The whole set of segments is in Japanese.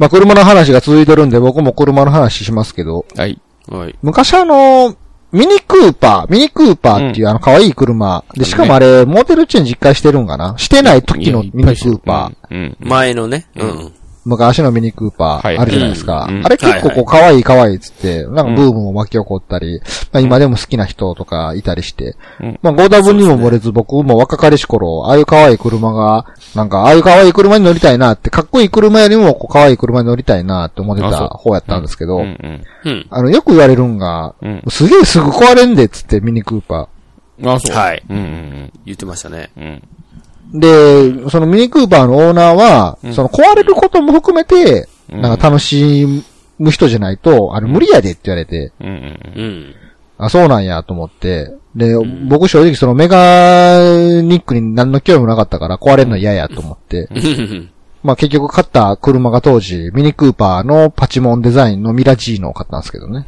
まあ、車の話が続いてるんで、僕も車の話しますけど、はい。はい。昔あの、ミニクーパー、ミニクーパーっていうあの可愛い車。で、しかもあれ、モデルチェンジ一回してるんかな？してない時のミニクーパー。ー。うん。前のね。うん。昔のミニクーパはいー、あるじゃないですか。うんうんあれ結構はいこう可愛い可愛いっつって、なんかブームも巻き起こったり、まあ今でも好きな人とかいたりしてうん。まあ 5W にも漏れず僕も若かりし頃、ああいう可愛い車が、なんかああいう可愛い車に乗りたいなって、かっこいい車よりもこう可愛い車に乗りたいなって思ってた方やったんですけどうん、うん。うん。あの、よく言われるんが、うんすげえすぐ壊れんでっつってミニクーパあ、そう。はいうんうん言ってましたね。うん。で、そのミニクーパーのオーナーは、その壊れることも含めて、うんなんか楽しむ人じゃないと、あの、無理やでって言われて、うんうんうん。あ、そうなんやと思って。で、僕正直そのメガニックに何の興味もなかったから壊れるの嫌やと思って。まあ結局買った車が当時、ミニクーパーのパチモンデザインのミラジーノを買ったんですけどね。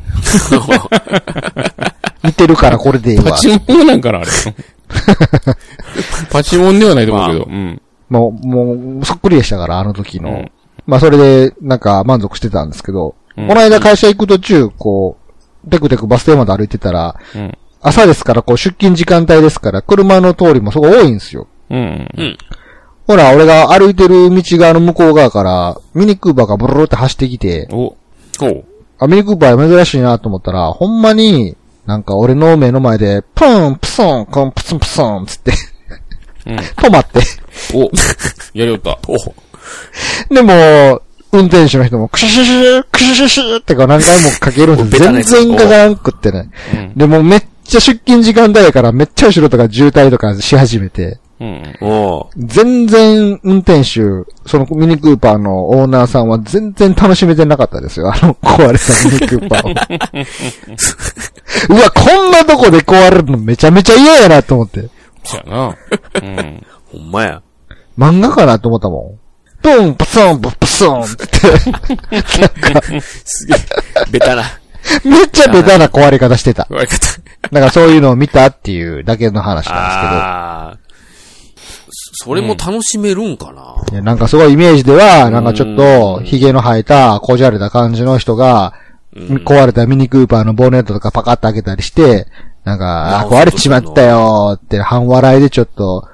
似てるからこれでいいわパ。チモンなんかな、あれ。パチモンではないと思うけど。うん。もう、もう、そっくりでしたから、あの時の。うんまあそれで、なんか満足してたんですけど、うんこの間会社行く途中、こう、テクテクバス停まで歩いてたら、うん。朝ですから、こう出勤時間帯ですから、車の通りもすごい多いんですよ。うん。うん。ほら、俺が歩いてる道側の向こう側から、ミニクーパーがブルルって走ってきて、お、ほう。あ、ミニクーパー珍しいなと思ったら、ほんまに、なんか俺の目の前で、プン、プソン、コン、プツンプソン、つって、うん。止まって。お、やりよった。おでも、運転手の人も、クシュシュシュ、クシュシュシュってこう何回もかけるんです全ベタなやつ然かからんくってね。うん。でもめっちゃ出勤時間帯やから、めっちゃ後ろとか渋滞とかし始めて、うん。お全然運転手、そのミニクーパーのオーナーさんは全然楽しめてなかったですよ。あの壊れたミニクーパーを。うわ、こんなとこで壊れるのめちゃめちゃ嫌やなと思って。そやな。うん。ほんまや。漫画かなと思ったもん。プン、プソン、ププソンって。すげえ。ベタな。めっちゃベタな壊れ方してた。言われ方。だからそういうのを見たっていうだけの話なんですああ。そそれも楽しめるんかな、けど。いやなんかすごいイメージでは、なんかちょっと、髭の生えた、こじゃれた感じの人が、壊れたミニクーパーのボンネットとかパカッと開けたりして、なんか、壊れちまったよーって半笑いでちょっと、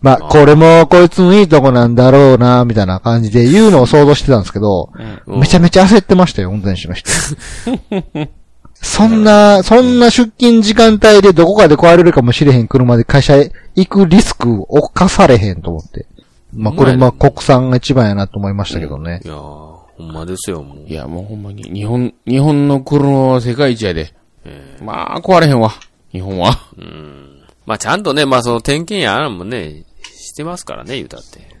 まあ、これもこいつのいいとこなんだろうな、みたいな感じで言うのを想像してたんですけど、うんめちゃめちゃ焦ってましたよ、運転手の人。そんな、そんな出勤時間帯でどこかで壊れるかもしれへん車で会社へ行くリスクを犯されへんと思って。まあ、これまあ国産が一番やなと思いましたけどね。いやー、ほんまですよ、もう。いや、もうほんまに、日本、日本の車は世界一やで。まあ、壊れへんわ。日本は。うんまあちゃんとね、まあその点検やあらもね、してますからね、言うたって。